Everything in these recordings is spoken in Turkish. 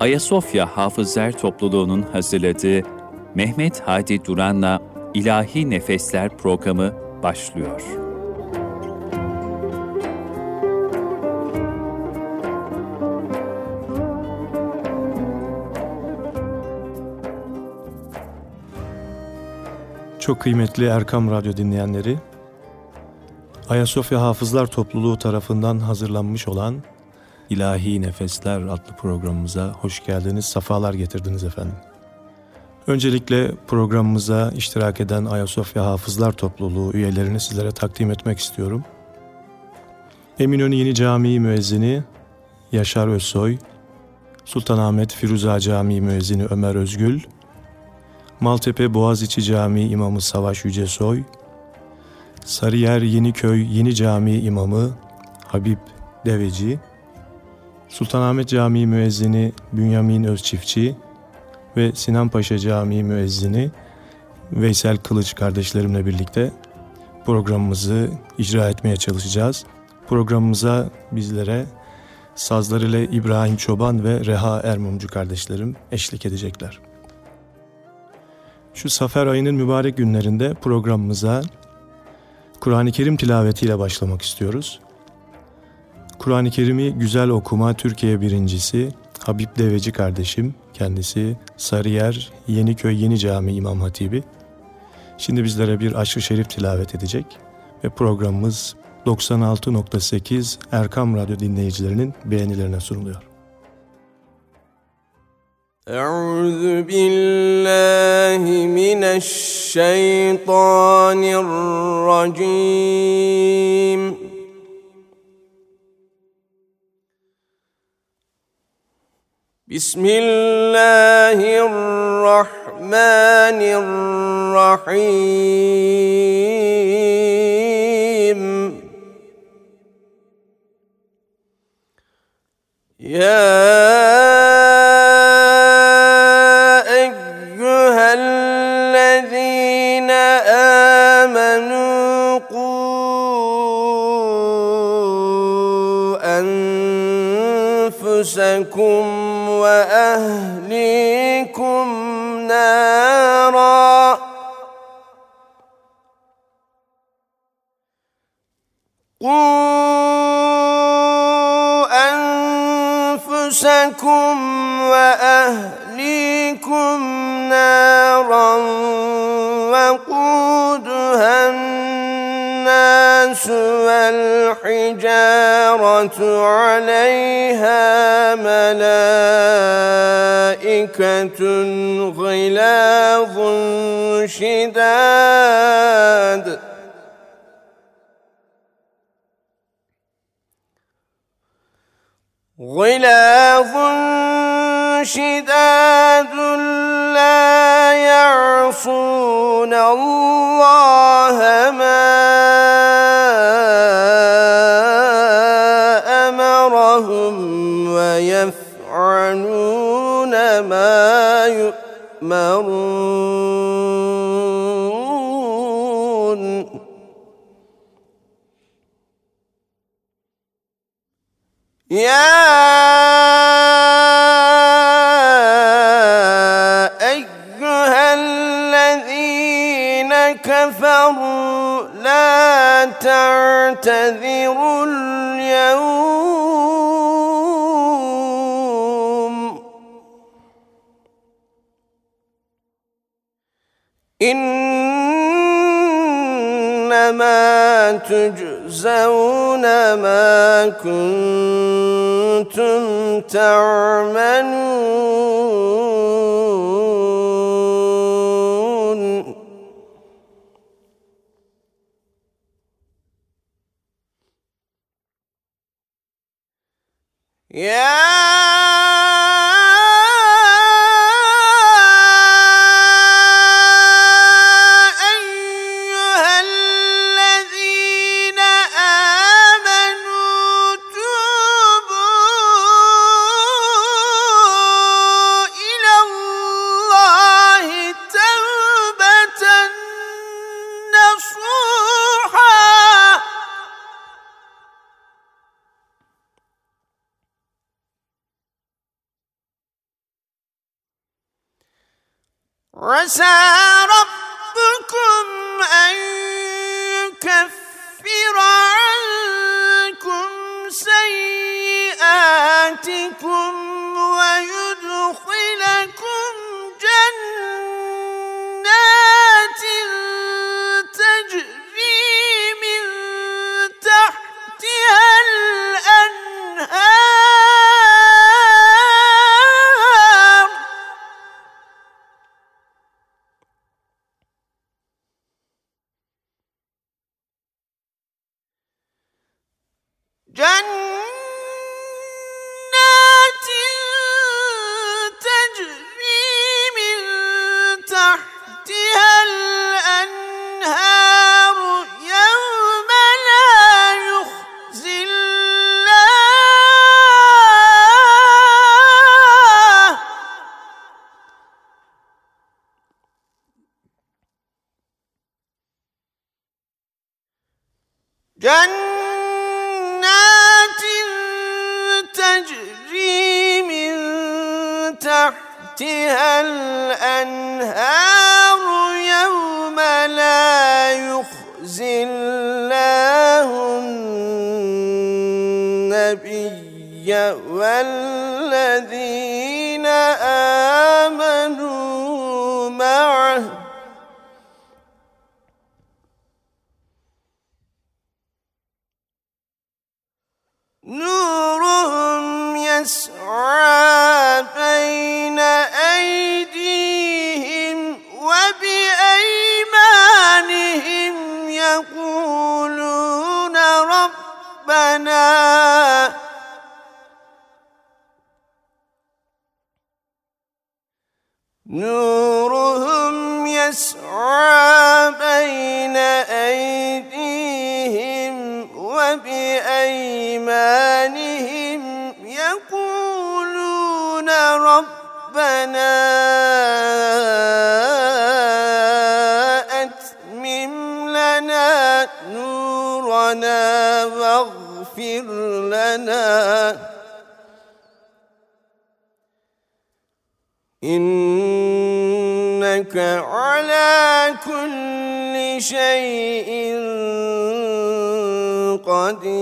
Ayasofya Hafızlar Topluluğu'nun hazırladığı Mehmet Hadi Duran'la İlahi Nefesler programı başlıyor. Çok kıymetli Erkam Radyo dinleyenleri, Ayasofya Hafızlar Topluluğu tarafından hazırlanmış olan İlahi Nefesler adlı programımıza hoş geldiniz, safalar getirdiniz efendim. Öncelikle programımıza iştirak eden Ayasofya Hafızlar Topluluğu üyelerini sizlere takdim etmek istiyorum. Eminönü Yeni Camii Müezzini Yaşar Özsoy, Sultanahmet Firuza Camii Müezzini Ömer Özgül, Maltepe Boğaziçi Camii İmamı Savaş Yücesoy, Sarıyer Yeniköy Yeni Camii İmamı Habib Deveci, Sultanahmet Camii Müezzini Bünyamin Özçiftçi ve Sinanpaşa Camii Müezzini Veysel Kılıç kardeşlerimle birlikte programımızı icra etmeye çalışacağız. Programımıza bizlere sazlarıyla İbrahim Çoban ve Reha Ermumcu kardeşlerim eşlik edecekler. Şu Safer ayının mübarek günlerinde programımıza Kur'an-ı Kerim tilavetiyle başlamak istiyoruz. Kur'an-ı Kerim'i güzel okuma Türkiye birincisi Habib Deveci kardeşim, kendisi Sarıyer Yeniköy Yeni Cami İmam Hatibi. Şimdi bizlere bir aşk-ı şerif tilavet edecek ve programımız 96.8 Erkam Radyo dinleyicilerinin beğenilerine sunuluyor. أعوذ بالله من الشيطان الرجيم بسم الله الرحمن الرحيم. يا أيها الذين آمنوا قوا أنفسكم وأهليكم نارا. قوا أنفسكم وأهليكم نارا وقودها الناس والحجارة عليها ملائكة غلاظ شداد. غلاظ شداد لا يعصون الله ما أمرهم ويفعلون ما يؤمرون. يا كفروا لا تعتذروا اليوم. إنما تجزون ما كنتم تعملون. Yeah!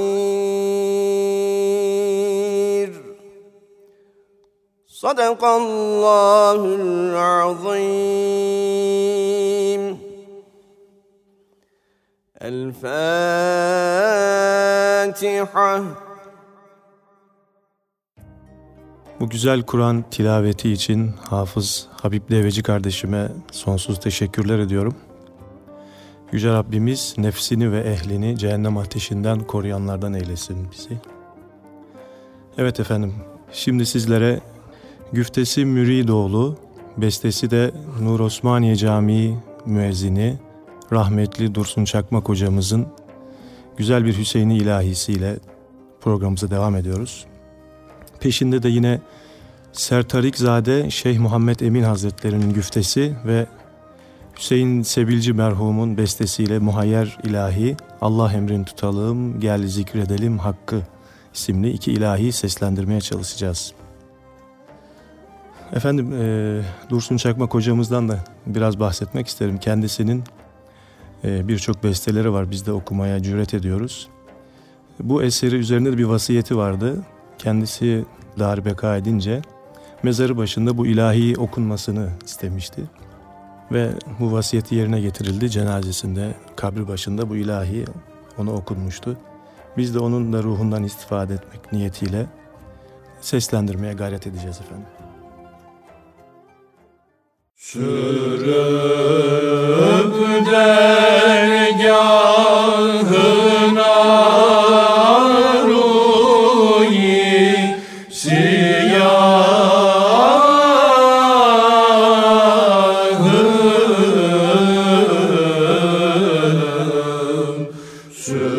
قدير صدق الله العظيم الفاتحه Bu güzel Kur'an tilaveti için Hafız Habib Deveci kardeşime sonsuz teşekkürler ediyorum. Yüce Rabbimiz nefsini ve ehlini cehennem ateşinden koruyanlardan eylesin bizi. Evet efendim, şimdi sizlere güftesi Müridoğlu, bestesi de Nur Osmaniye Camii müezzini rahmetli Dursun Çakmak hocamızın güzel bir Hüseyin'i ilahisiyle programımıza devam ediyoruz. Peşinde de yine Sertarikzade Şeyh Muhammed Emin Hazretleri'nin güftesi ve Hüseyin Sebilci merhumun bestesiyle Muhayyer İlahi Allah emrin tutalım gel zikredelim hakkı isimli iki ilahi seslendirmeye çalışacağız. Efendim e, Dursun Çakmak hocamızdan da biraz bahsetmek isterim. Kendisinin e, birçok besteleri var biz de okumaya cüret ediyoruz. Bu eseri üzerinde de bir vasiyeti vardı. Kendisi darbeka edince mezarı başında bu ilahi okunmasını istemişti. Ve bu vasiyeti yerine getirildi. Cenazesinde kabri başında bu ilahi ona okunmuştu. Biz de onun da ruhundan istifade etmek niyetiyle seslendirmeye gayret edeceğiz efendim. Sürüp dergahına Sürüp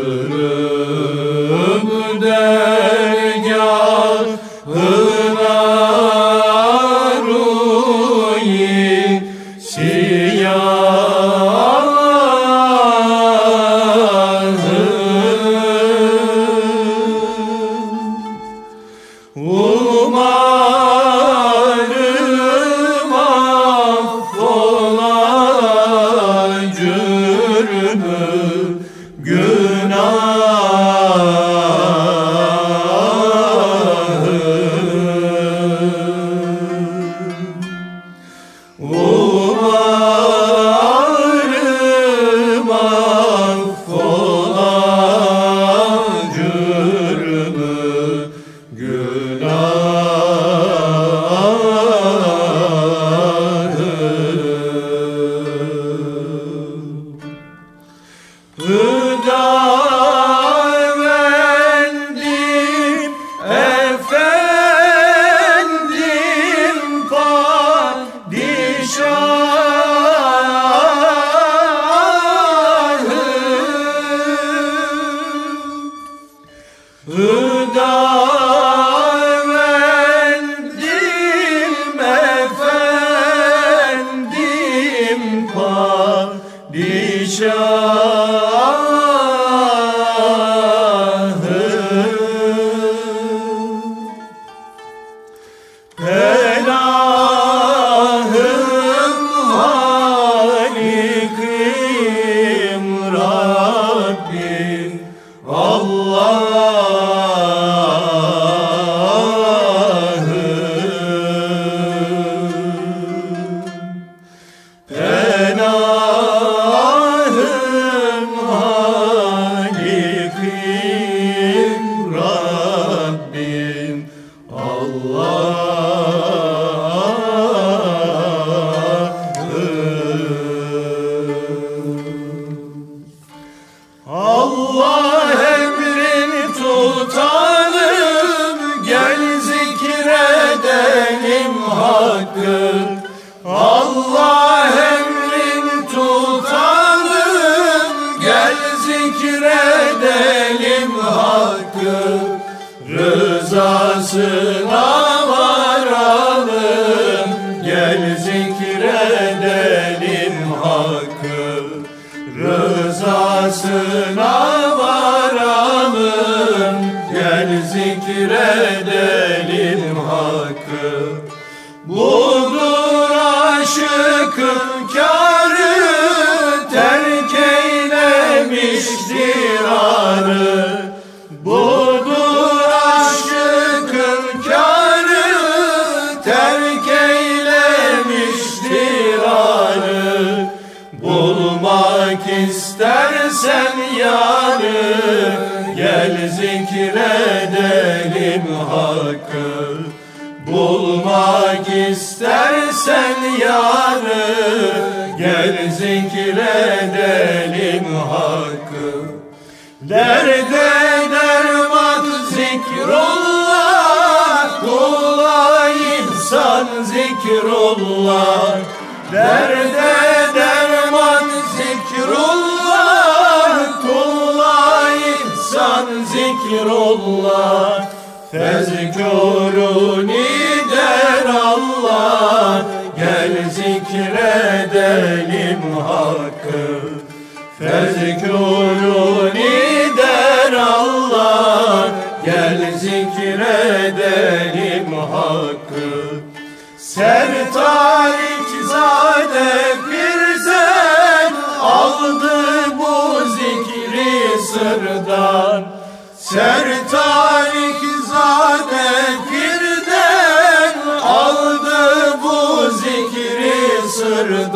zikredelim hakkı. Fezkuruni der Allah Gel zikredelim hakkı. Ser tarik zade pirzen Aldı bu zikri sırdan. Ser tarik zade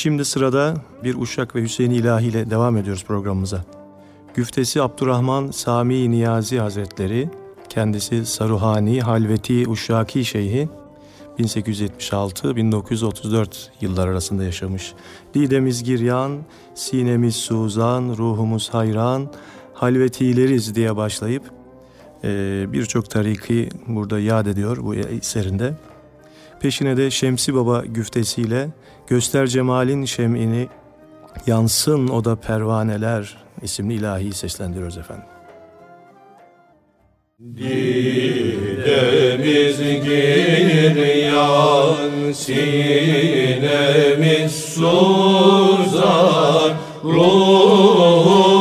şimdi sırada bir Uşak ve Hüseyin İlahi ile devam ediyoruz programımıza. Güftesi Abdurrahman Sami Niyazi Hazretleri, kendisi Saruhani Halveti Uşaki Şeyhi, 1876-1934 yıllar arasında yaşamış. Didemiz giryan, sinemiz suzan, ruhumuz hayran, halvetileriz diye başlayıp e, birçok tariki burada yad ediyor bu eserinde. Peşine de Şemsi Baba güftesiyle Göster Cemal'in şemini Yansın o da pervaneler isimli ilahiyi seslendiriyoruz efendim. Didemiz giryan, sinemiz suzan, ruhumuz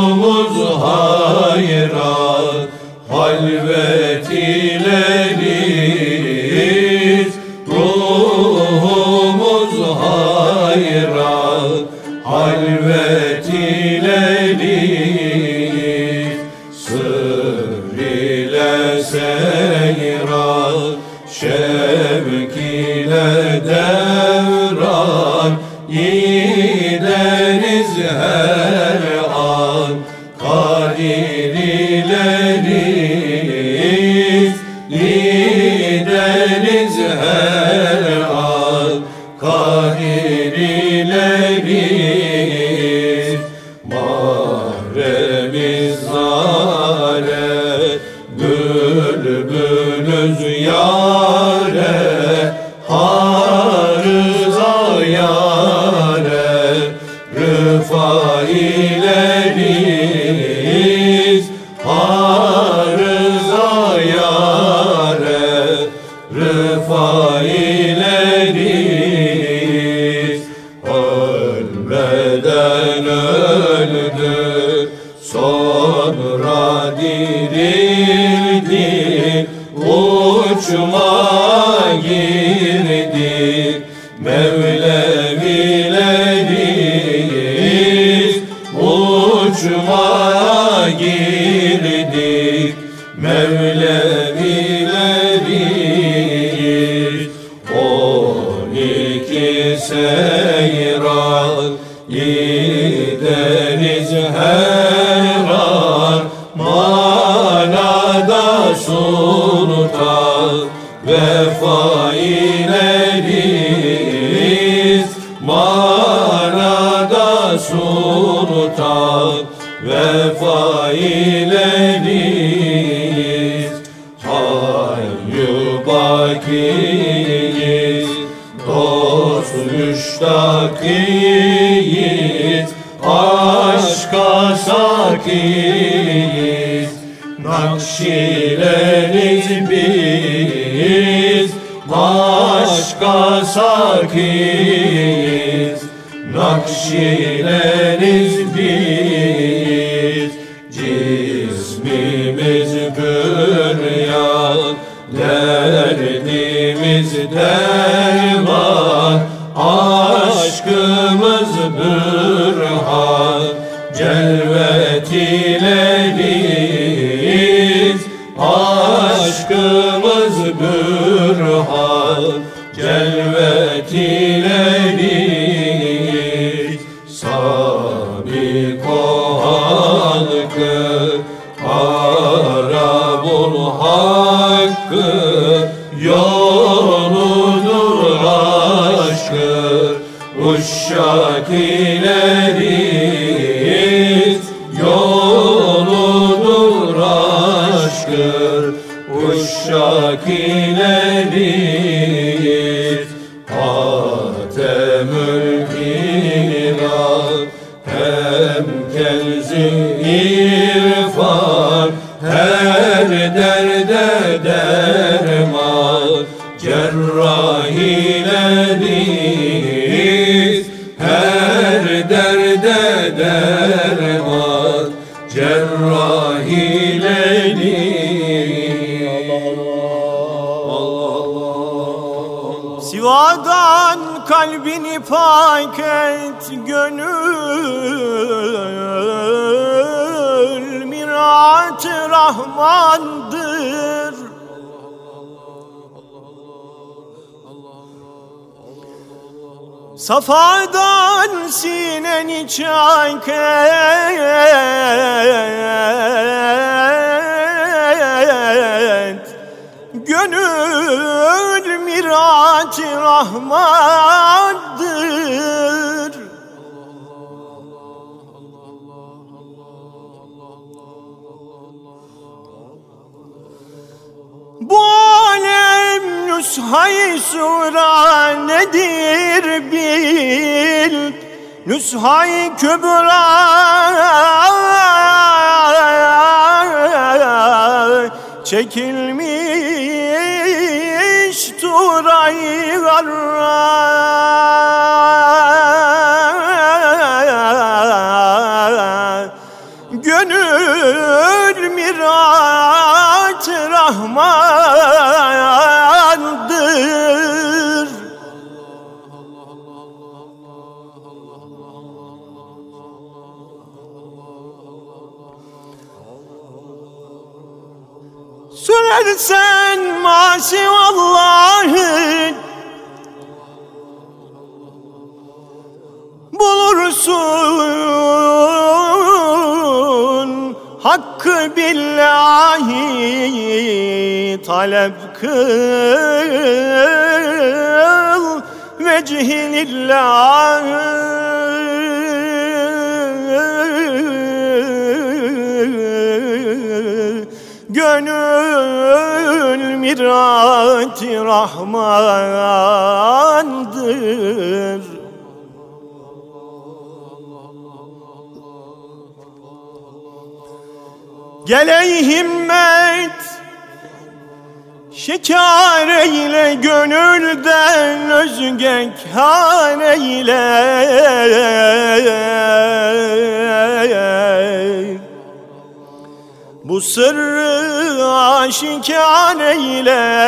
Dost müştakiyiz Aşka sakiyiz Nakşileriz biz Aşka sakiyiz Nakşileriz biz Cismimiz büryan Derdimiz derman İleriz Yoludur aşkı Uşşak ileriz kalbini pak et gönül Mirat Rahmandır. Safadan sineni çak et Gönül mirat rahmandır. Bu alem nüshayı sura nedir bil? Nüshayı kübra Çekilmiş turayı garra. Gönül mirat rahmandır Sürersen masi vallahi. Bulursun hakkı billahi talep kıl vecihinillah Gönül mirati rahmandır. Gel ey himmet Şekar eyle gönülden özge kar eyle Bu sırrı aşikar eyle.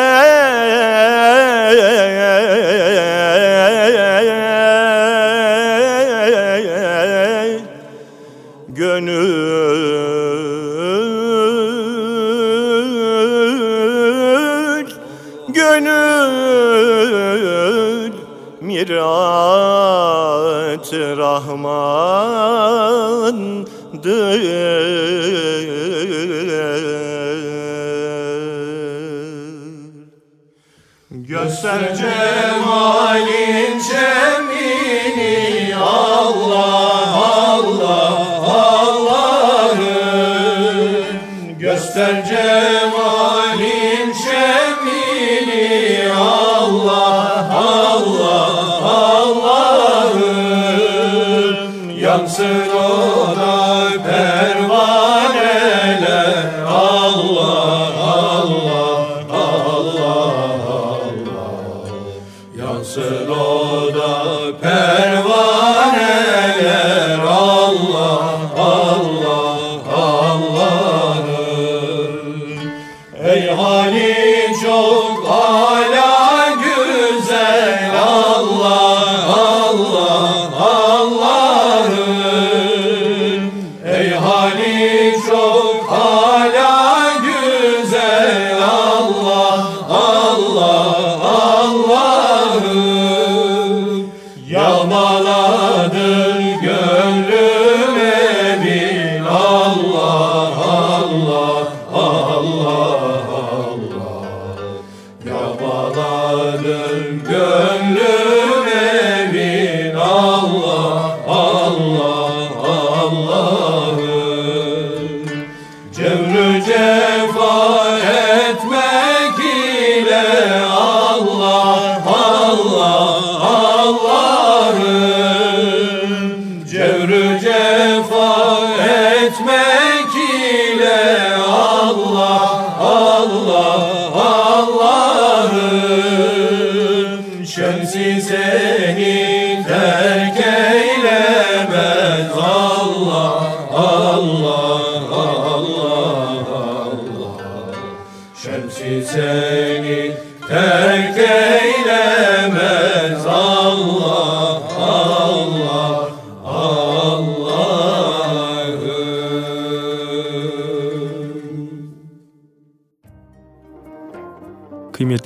Gönül Gönül Mirat Rahman'dır Göster cemalin cemini Allah Allah Allah'ım Göster cemalin cemini Allah Allah Allah'ım Yansın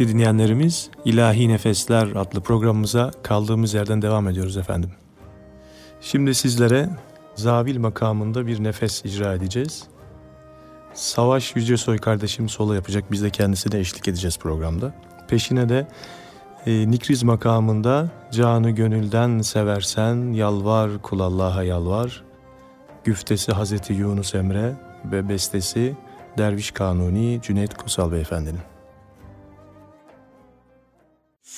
Kıymetli dinleyenlerimiz, İlahi Nefesler adlı programımıza kaldığımız yerden devam ediyoruz efendim. Şimdi sizlere Zavil makamında bir nefes icra edeceğiz. Savaş Yücesoy kardeşim solo yapacak, biz de kendisine eşlik edeceğiz programda. Peşine de e, Nikriz makamında canı gönülden seversen yalvar kul Allah'a yalvar. Güftesi Hazreti Yunus Emre ve bestesi Derviş Kanuni Cüneyt Kusal Beyefendinin.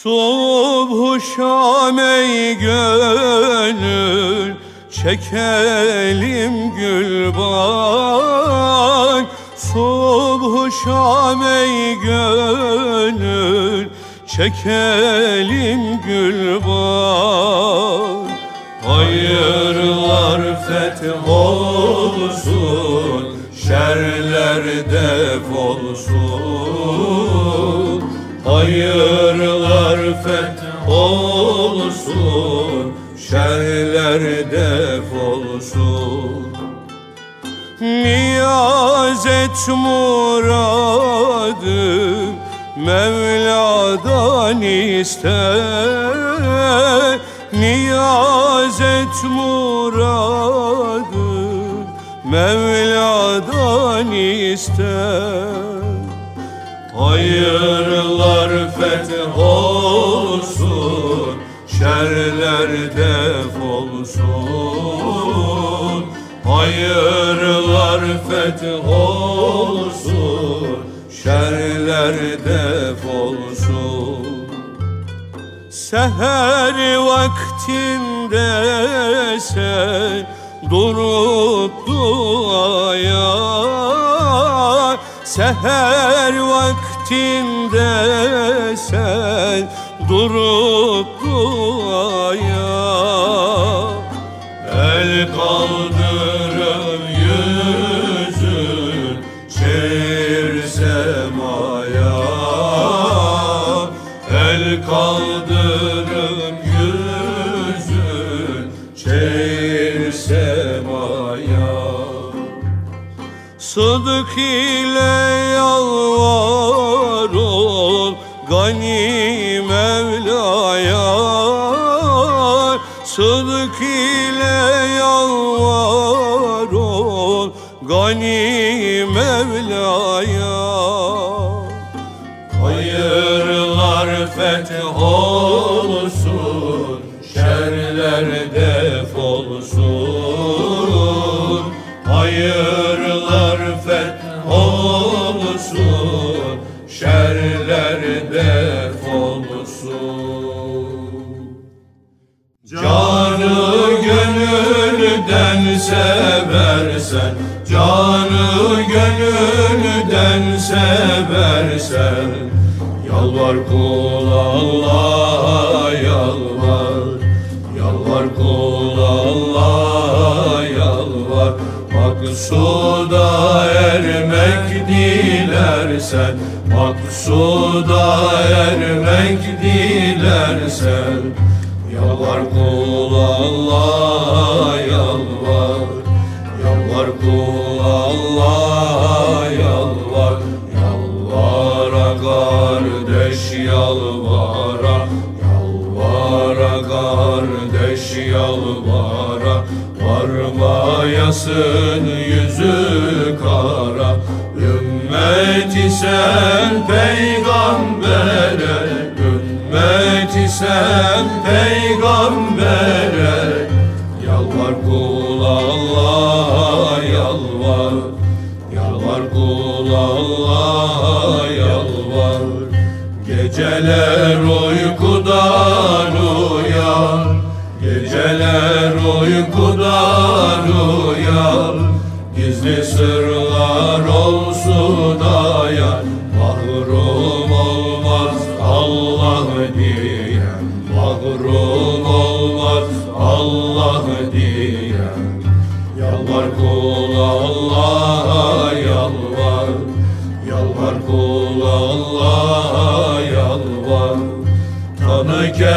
Subhu şam ey gönül Çekelim gül bak Subhu şam ey gönül Çekelim gül bak Hayırlar feth olsun, şerler def olsun. Hayırlar feth olsun, şerler def olsun. Niyaz et muradı Mevla'dan iste Niyaz et muradı Mevla'dan iste Hayırlar feth olsun, şerler def olsun. Hayırlar feth olsun, şerler def olsun. Seher vaktinde sen durup duaya Seher çiftinde sen durup duaya El kaldırıp yüzün şehir semaya. El kaldırıp yüzün şehir semaya. Sıdık ile yalvar Sıdk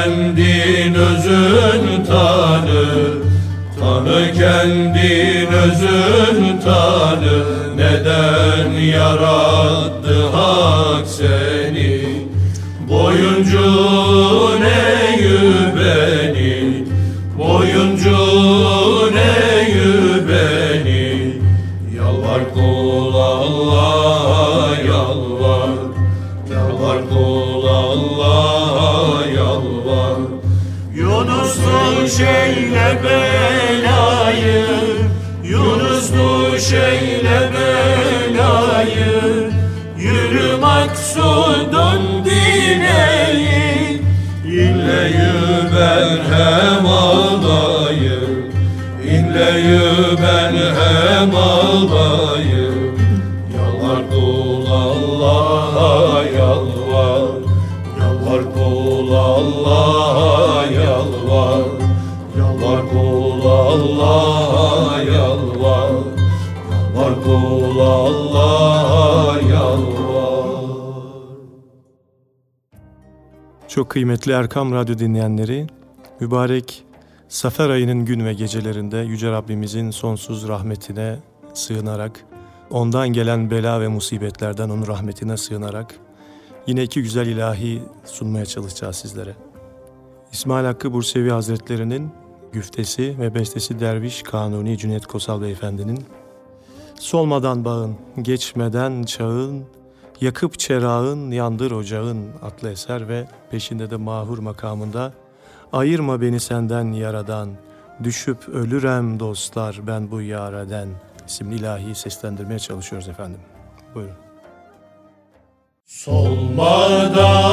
kendin özün tanı Tanı kendin özün tanı. Neden yarattı hak seni? Boyuncun Eyüp'eni duş eyle belayı Yunus duş eyle belayı Yürü maksudun dineyi İnleyi ben hem alayım İnleyi ben hem alayım Çok kıymetli Erkam Radyo dinleyenleri, mübarek Safer ayının gün ve gecelerinde Yüce Rabbimizin sonsuz rahmetine sığınarak, ondan gelen bela ve musibetlerden onun rahmetine sığınarak, yine iki güzel ilahi sunmaya çalışacağız sizlere. İsmail Hakkı Bursevi Hazretleri'nin güftesi ve bestesi Derviş Kanuni Cüneyt Kosal Beyefendi'nin Solmadan bağın, geçmeden çağın, Yakıp çerağın, yandır ocağın adlı eser ve peşinde de mahur makamında Ayırma beni senden yaradan, düşüp ölürem dostlar ben bu yareden isimli ilahi seslendirmeye çalışıyoruz efendim. Buyurun. Solmadan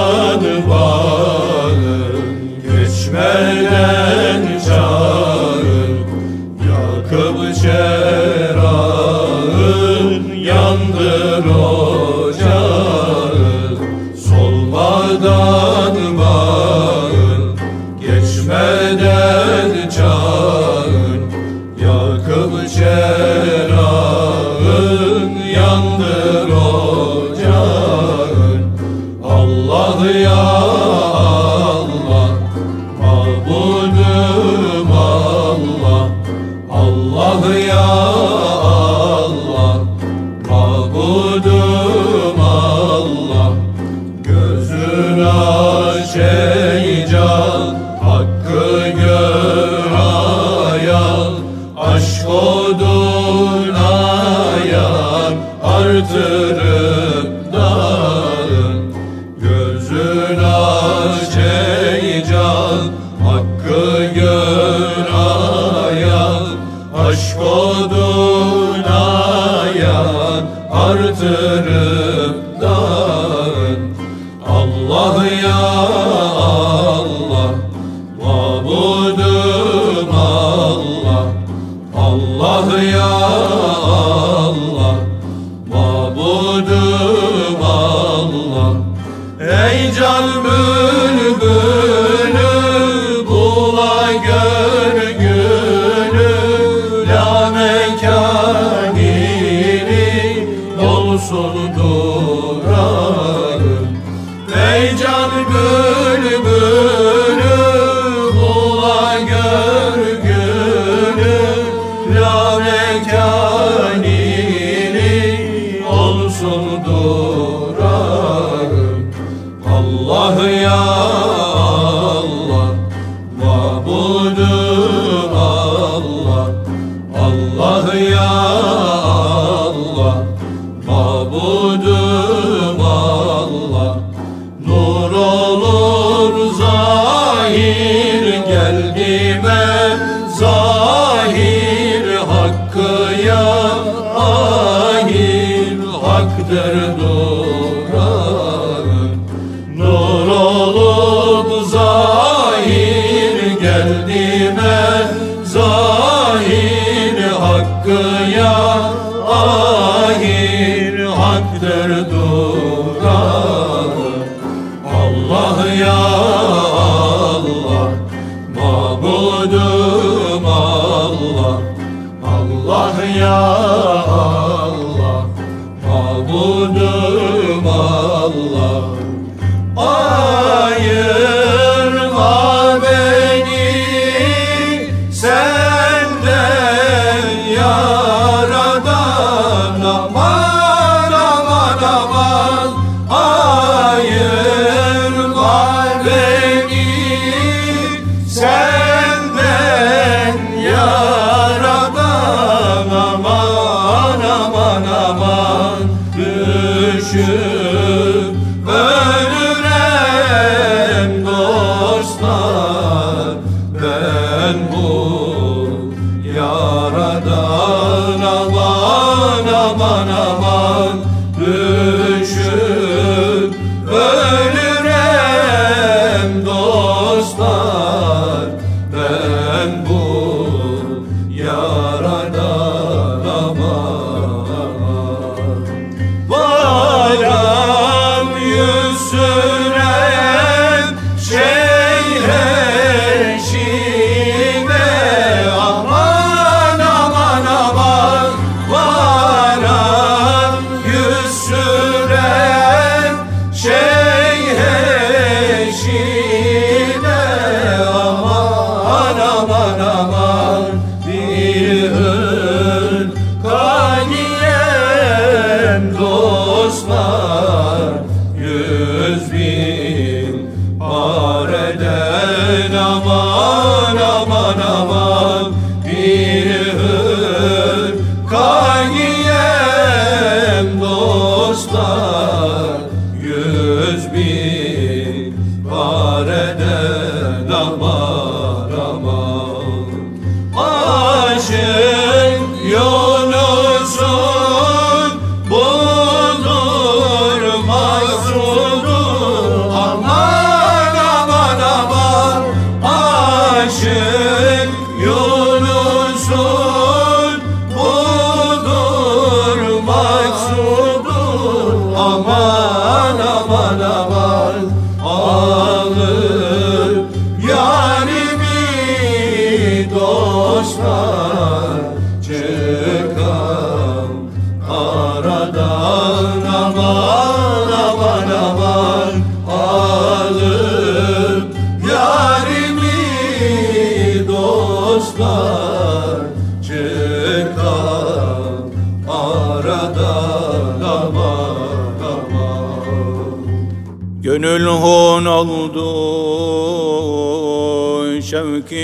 durağın Allah ya Hon oldu şevkinden.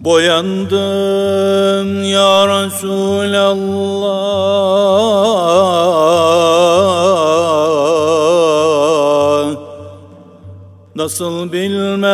Boyandım ya Resulallah. Nasıl bilmem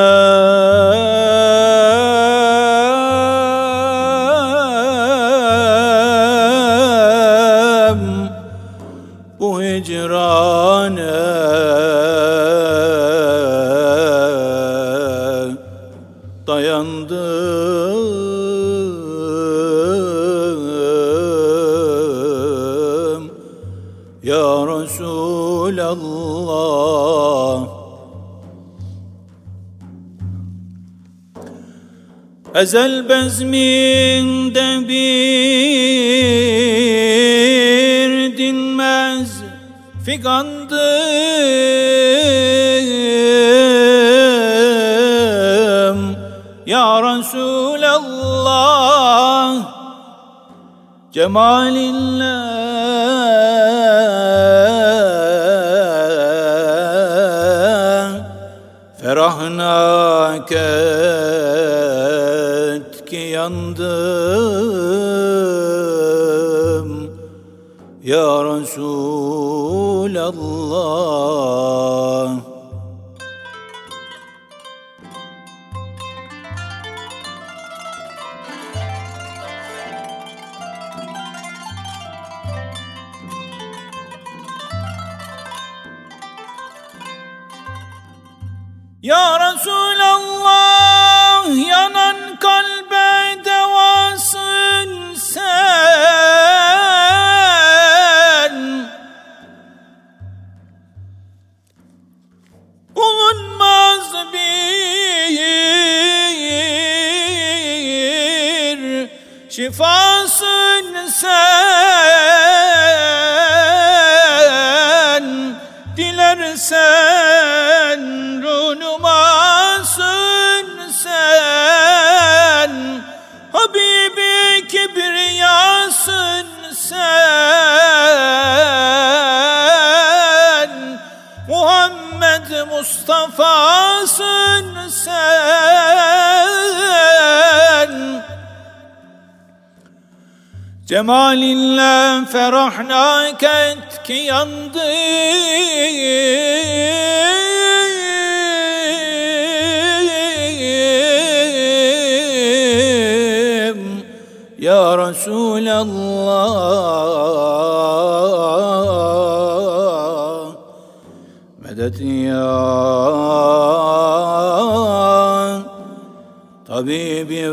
Ezel bezminde bir dinmez figandım. Ya Resulallah Cemalinle Ferahnak et Ya Resulallah bir şifasın sen Mustafa'sın sen? Cemalinle ferahnak et ki yandım. Ya Resulallah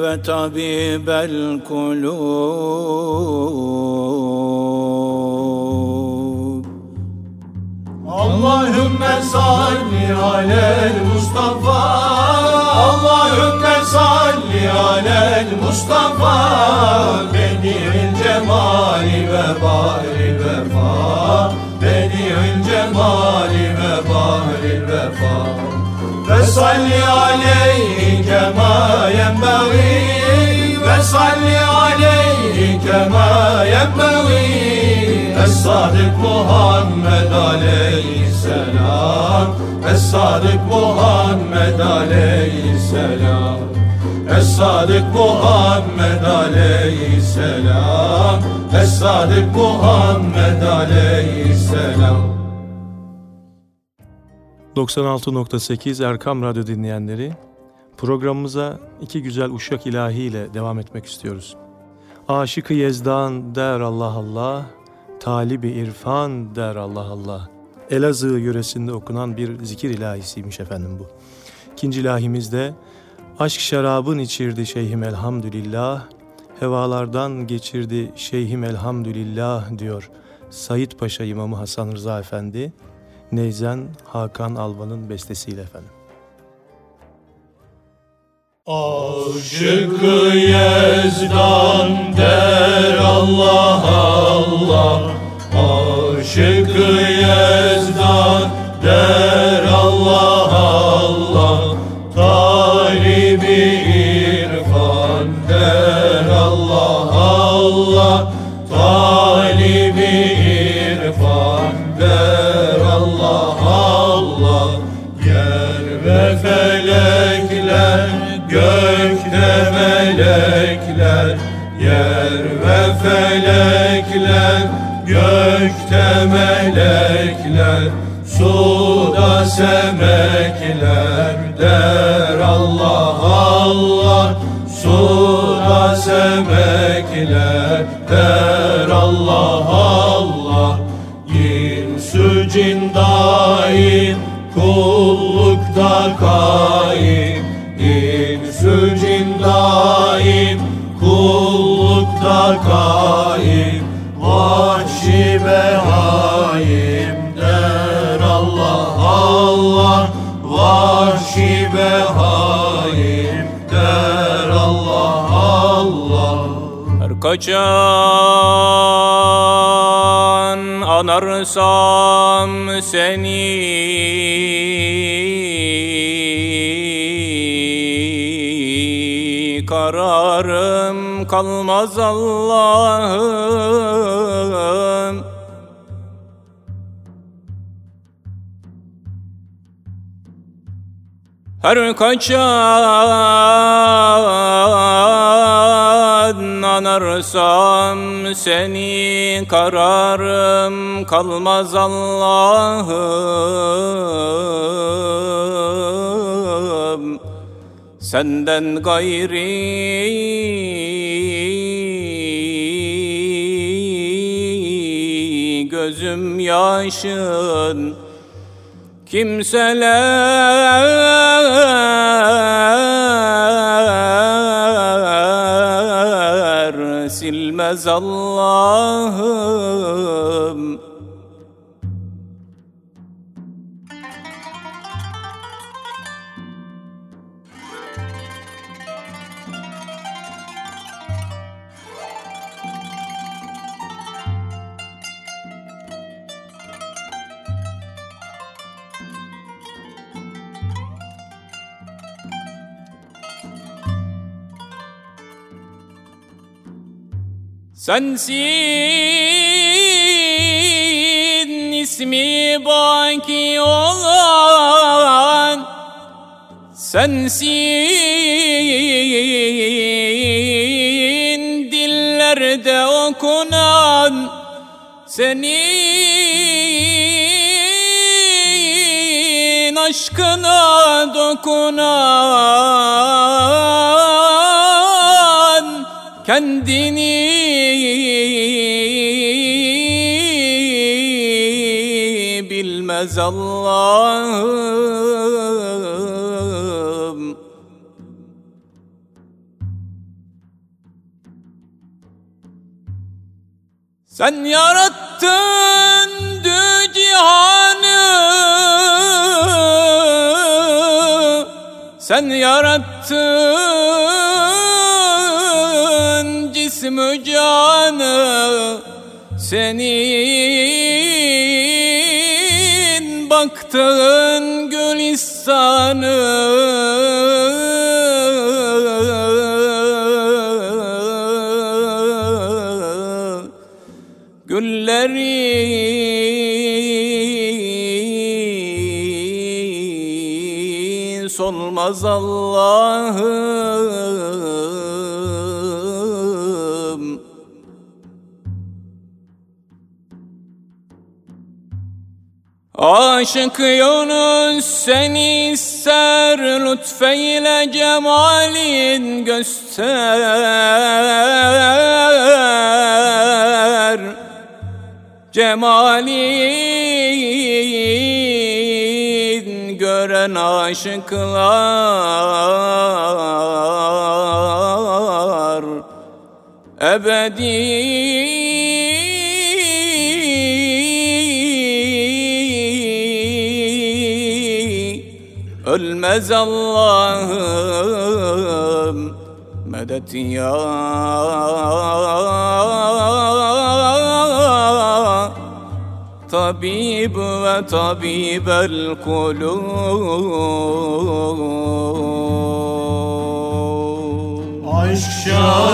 Tabibi ve tabibel kulub Allahümme salli alel Mustafa. Allahümme salli alel Mustafa. Bedi'il cemali ve bahri vefa. Bedi'il bahri vefa Ve salli aleyhi kema yenbeği Ve salli aleyhi kema yenbeği Es-Sadık Muhammed Aleyhisselam Es-Sadık Muhammed Aleyhisselam Es-Sadık Muhammed Aleyhisselam Es-Sadık Muhammed Aleyhisselam 96.8 Erkam Radyo dinleyenleri, programımıza iki güzel uşak ilahi ile devam etmek istiyoruz. Aşık-ı Yezdan der Allah Allah, talibi irfan der Allah Allah. Elazığ yöresinde okunan bir zikir ilahisiymiş efendim bu. İkinci ilahimiz de aşk şarabın içirdi şeyhim elhamdülillah, hevalardan geçirdi şeyhim elhamdülillah diyor Said Paşa İmamı Hasan Rıza Efendi. Neyzen Hakan Alvan'ın bestesiyle efendim. Aşık Yezdan der Allah Allah. Aşık Yezdan der Allah Allah. Talibi irfan der Allah Allah. Talibi Yer ve felekler Gökte melekler Suda semekler Der Allah Allah Suda semekler Der Allah Allah İnsü cin daim Kullukta kaim Kullukta kaim Vahşi behaim Der Allah Allah Vahşi behaim Der Allah Allah. Her kaçan anarsam seni kalmaz Allah'ım. Her kaçan anarsam seni kararım kalmaz Allah'ım. Senden gayri gözüm yaşın Kimseler silmez Allah'ım Sensin ismi baki olan Sensin dillerde okunan Senin aşkına dokunan kendini bilmez Allah'ım. Sen yarattın dü cihanı Sen yarattın cismü canı Senin. Baktığın gülistanı Gülleri solmaz Allah'ım Aşık Yunus seni ister lütfeyle cemalin göster. Cemalin gören aşıklar ebedi ölmez Allah'ım. Medet ya. Tabib ve tabibel kulub. Aşk şarabın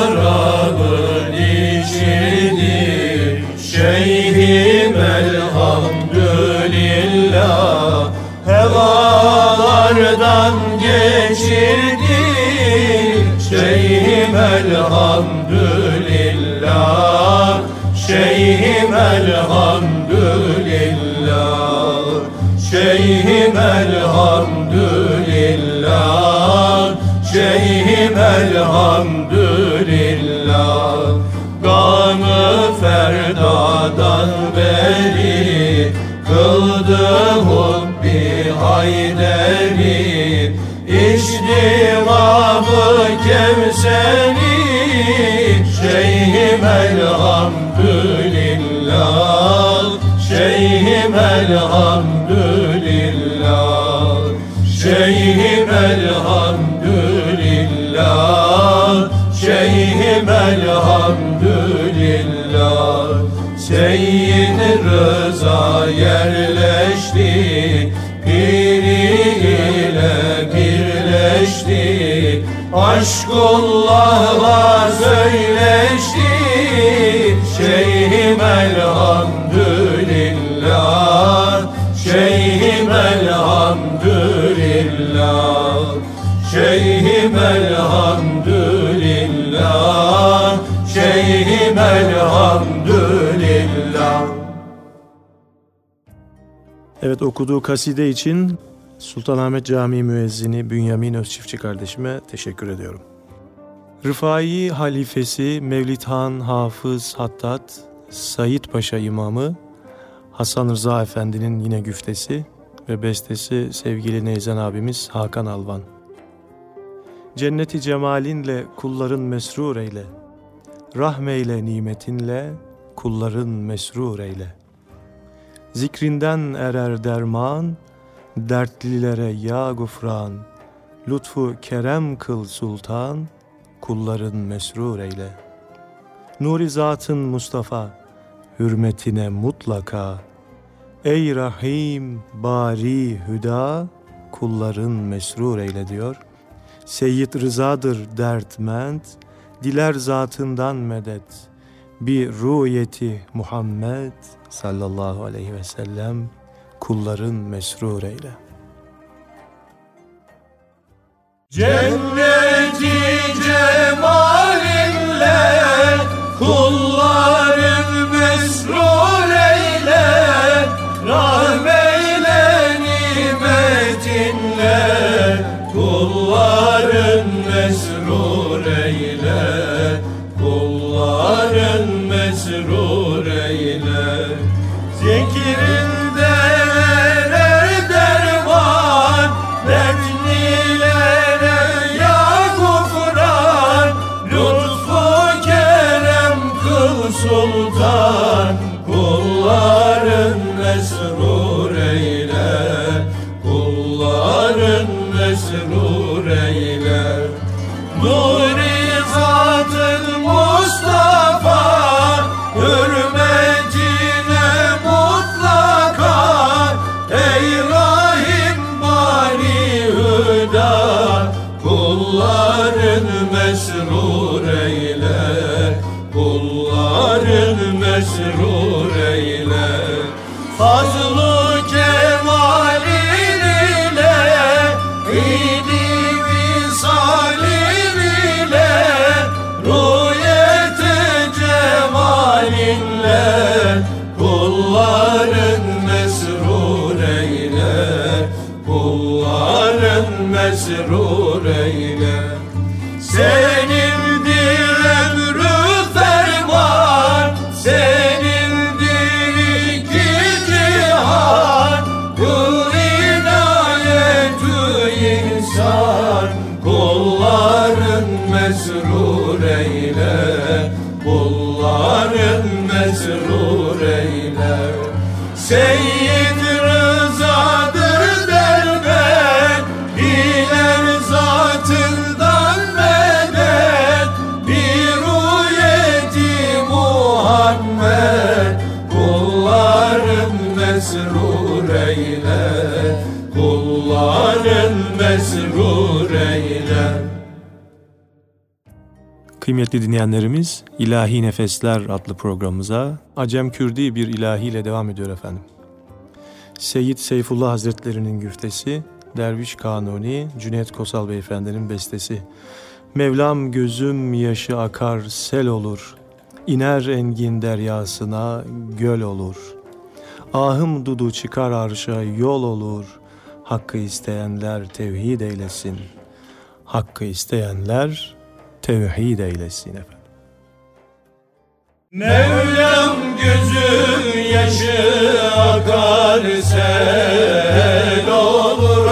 Şeyhim elhamdülillah Şeyhim elhamdülillah. Gamı ferdadan beri Kıldı hubbi hayderi. İçtim abı kevseri elhamdülillah Şeyhim elhamdülillah. Seyyid Rıza yerleşti Biri ile birleşti. Aşkullah'la söyleşti Şeyhim elhamdülillah. Şeyhim elhamdülillah Şeyhim elhamdülillah Şeyhim elhamdülillah Evet okuduğu kaside için Sultanahmet Camii müezzini Bünyamin Özçiftçi kardeşime teşekkür ediyorum. Rıfai halifesi Mevlid Han Hafız Hattat Said Paşa imamı Hasan Rıza Efendi'nin yine güftesi ve bestesi sevgili Neyzen abimiz Hakan Alvan. Cenneti cemalinle kulların mesrur eyle. Rahmeyle nimetinle kulların mesrur eyle. Zikrinden erer derman, dertlilere ya gufran. Lütfu kerem kıl sultan, kulların mesrur eyle. Nuri zatın Mustafa, hürmetine mutlaka. Ey Rahim, bari hüda, kulların mesrur eyle diyor. Seyyid Rıza'dır dertment, diler zatından medet. Bir rüyeti Muhammed sallallahu aleyhi ve sellem kulların mesrur eyle. Cenneti cemalinle kulların mesrur eyle Rahmeyle nimetinle kulların mesrur eyle mesrur Kıymetli dinleyenlerimiz, İlahi Nefesler adlı programımıza Acem Kürdi bir ilahiyle devam ediyor efendim. Seyyid Seyfullah Hazretleri'nin güftesi, Derviş Kanuni, Cüneyt Kosal Beyefendi'nin bestesi. Mevlam gözüm yaşı akar sel olur, iner engin deryasına göl olur. Ahım dudu çıkar arşa yol olur, hakkı isteyenler tevhid eylesin. Hakkı isteyenler tevhid eylesin efendim. Mevlam gözüm yaşı akar sel olur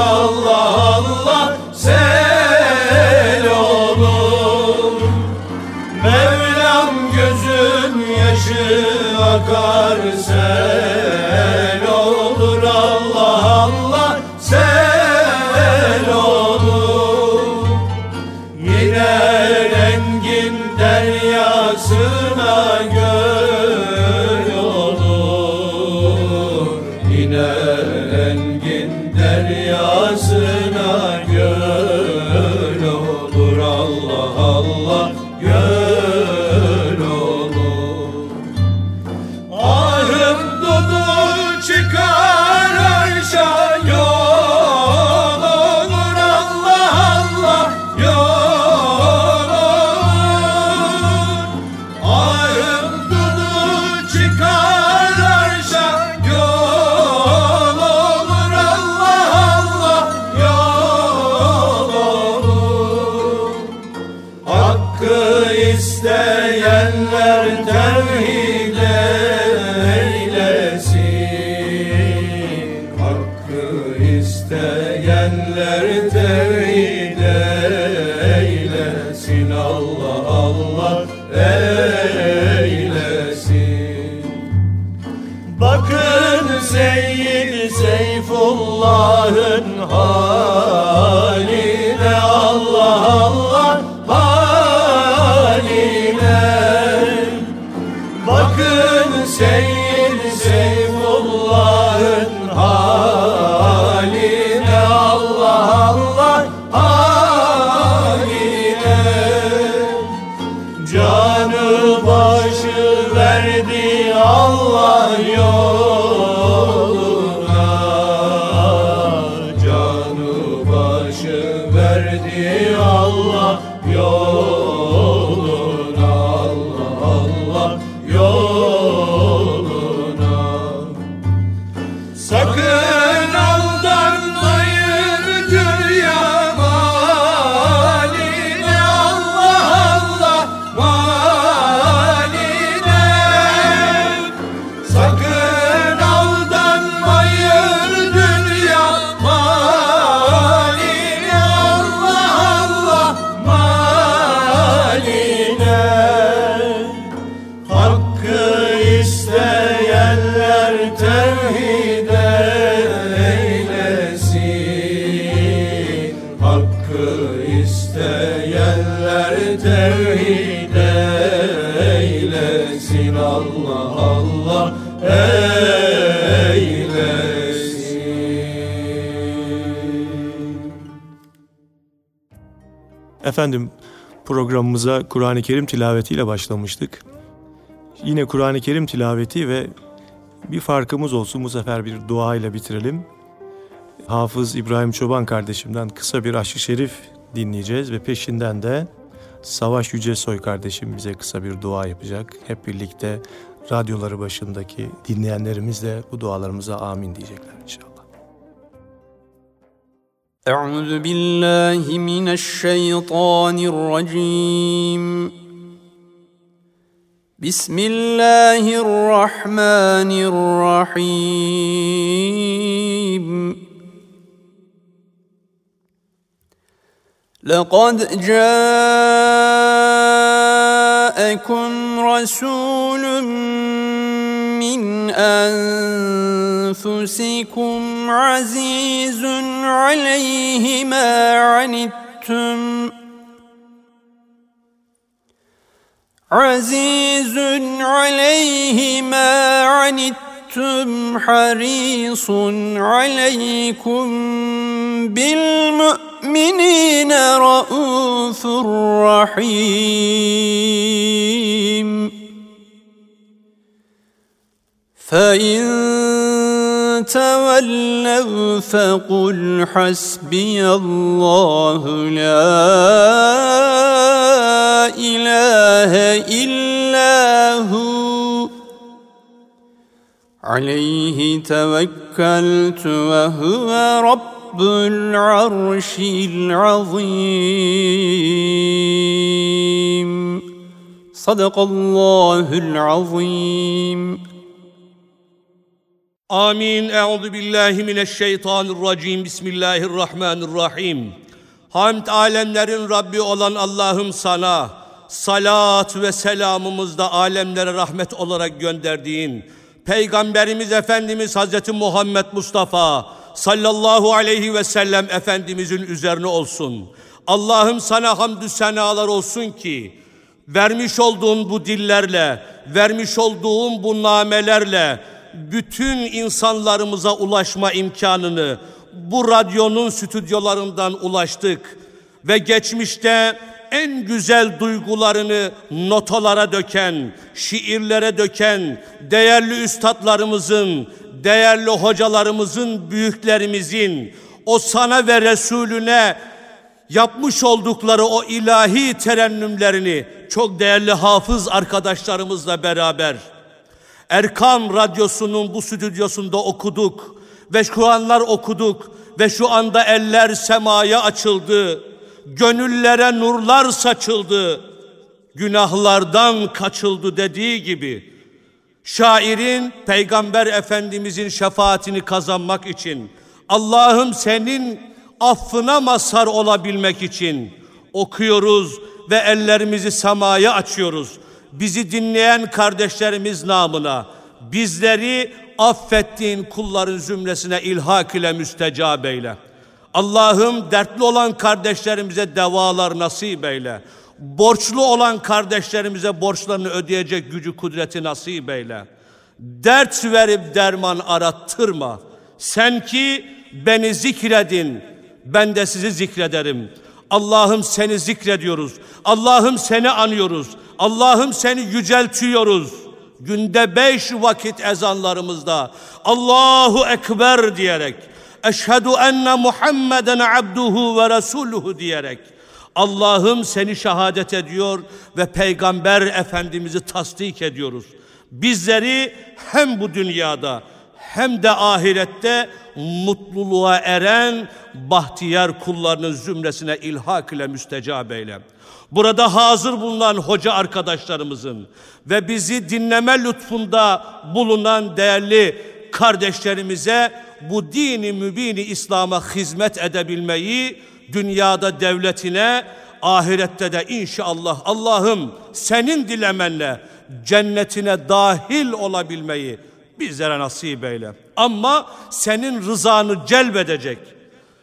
oh. Efendim programımıza Kur'an-ı Kerim tilavetiyle başlamıştık. Yine Kur'an-ı Kerim tilaveti ve bir farkımız olsun bu sefer bir dua ile bitirelim. Hafız İbrahim Çoban kardeşimden kısa bir aşk-ı şerif dinleyeceğiz ve peşinden de Savaş Yücesoy kardeşim bize kısa bir dua yapacak. Hep birlikte radyoları başındaki dinleyenlerimiz de bu dualarımıza amin diyecekler inşallah. أعوذ بالله من الشيطان الرجيم. بسم الله الرحمن الرحيم. لقد جاءكم رسول من أنفسكم عزيز عليه ما عنتم. عزيز عليه ما عنتم. حريص عليكم بالمؤمنين رؤوف رحيم. فإن تولوا فقل حسبي الله لا إله إلا هو عليه توكلت وهو رب العرش العظيم. صدق الله العظيم. Amin. Euzu billahi mineşşeytanirracim. Bismillahirrahmanirrahim. Hamd alemlerin Rabbi olan Allah'ım sana salat ve selamımız da alemlere rahmet olarak gönderdiğin Peygamberimiz Efendimiz Hazreti Muhammed Mustafa sallallahu aleyhi ve sellem Efendimizin üzerine olsun. Allah'ım sana hamdü senalar olsun ki vermiş olduğun bu dillerle, vermiş olduğun bu namelerle bütün insanlarımıza ulaşma imkanını bu radyonun stüdyolarından ulaştık ve geçmişte en güzel duygularını notalara döken, şiirlere döken değerli üstadlarımızın, değerli hocalarımızın, büyüklerimizin o sana ve Resulüne yapmış oldukları o ilahi terennümlerini çok değerli hafız arkadaşlarımızla beraber Erkam Radyosu'nun bu stüdyosunda okuduk ve şu anlar okuduk ve şu anda eller semaya açıldı. Gönüllere nurlar saçıldı. Günahlardan kaçıldı dediği gibi şairin peygamber efendimizin şefaatini kazanmak için Allah'ım senin affına mazhar olabilmek için okuyoruz ve ellerimizi semaya açıyoruz bizi dinleyen kardeşlerimiz namına bizleri affettiğin kulların zümresine ilhak ile müstecab eyle. Allah'ım dertli olan kardeşlerimize devalar nasip eyle. Borçlu olan kardeşlerimize borçlarını ödeyecek gücü kudreti nasip eyle. Dert verip derman arattırma. Sen ki beni zikredin, ben de sizi zikrederim. Allah'ım seni zikrediyoruz. Allah'ım seni anıyoruz. Allah'ım seni yüceltiyoruz. Günde beş vakit ezanlarımızda Allahu Ekber diyerek Eşhedü enne Muhammeden abduhu ve resuluhu diyerek Allah'ım seni şehadet ediyor ve Peygamber Efendimiz'i tasdik ediyoruz. Bizleri hem bu dünyada hem de ahirette mutluluğa eren bahtiyar kullarının zümresine ilhak ile müstecab eyle. Burada hazır bulunan hoca arkadaşlarımızın ve bizi dinleme lütfunda bulunan değerli kardeşlerimize bu dini mübini İslam'a hizmet edebilmeyi dünyada devletine ahirette de inşallah Allah'ım senin dilemenle cennetine dahil olabilmeyi bizlere nasip eyle. Ama senin rızanı celbedecek,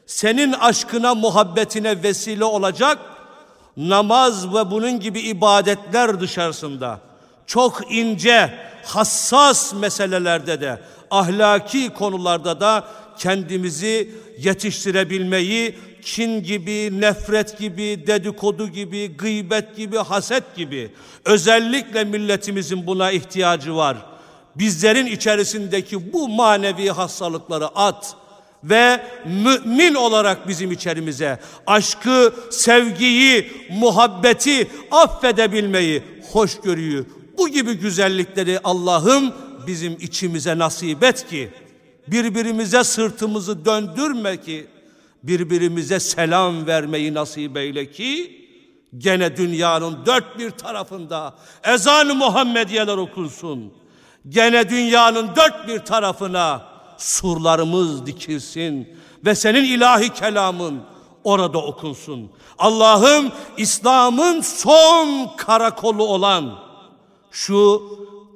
senin aşkına, muhabbetine vesile olacak namaz ve bunun gibi ibadetler dışarısında çok ince, hassas meselelerde de ahlaki konularda da kendimizi yetiştirebilmeyi kin gibi, nefret gibi, dedikodu gibi, gıybet gibi, haset gibi özellikle milletimizin buna ihtiyacı var bizlerin içerisindeki bu manevi hastalıkları at ve mümin olarak bizim içerimize aşkı, sevgiyi, muhabbeti affedebilmeyi, hoşgörüyü, bu gibi güzellikleri Allah'ım bizim içimize nasip et ki birbirimize sırtımızı döndürme ki birbirimize selam vermeyi nasip eyle ki gene dünyanın dört bir tarafında ezan-ı Muhammediyeler okunsun. Gene dünyanın dört bir tarafına surlarımız dikilsin ve senin ilahi kelamın orada okunsun. Allah'ım İslam'ın son karakolu olan şu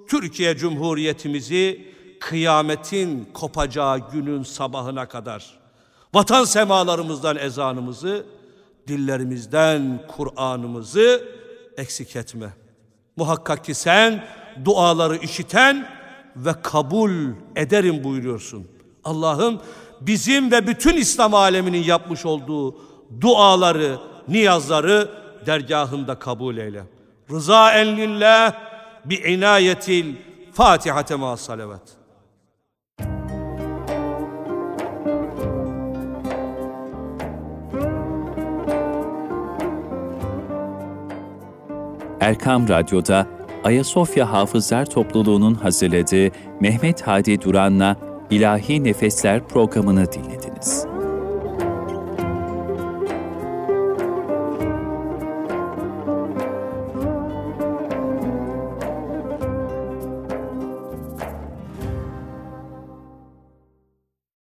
Türkiye Cumhuriyetimizi kıyametin kopacağı günün sabahına kadar vatan semalarımızdan ezanımızı, dillerimizden Kur'an'ımızı eksik etme. Muhakkak ki sen duaları işiten ve kabul ederim buyuruyorsun. Allah'ım bizim ve bütün İslam aleminin yapmış olduğu duaları, niyazları dergahında kabul eyle. Rıza en bi inayetil Fatihate ma salavat. Erkam Radyo'da Ayasofya Hafızlar Topluluğu'nun hazırladığı Mehmet Hadi Duran'la İlahi Nefesler programını dinlediniz.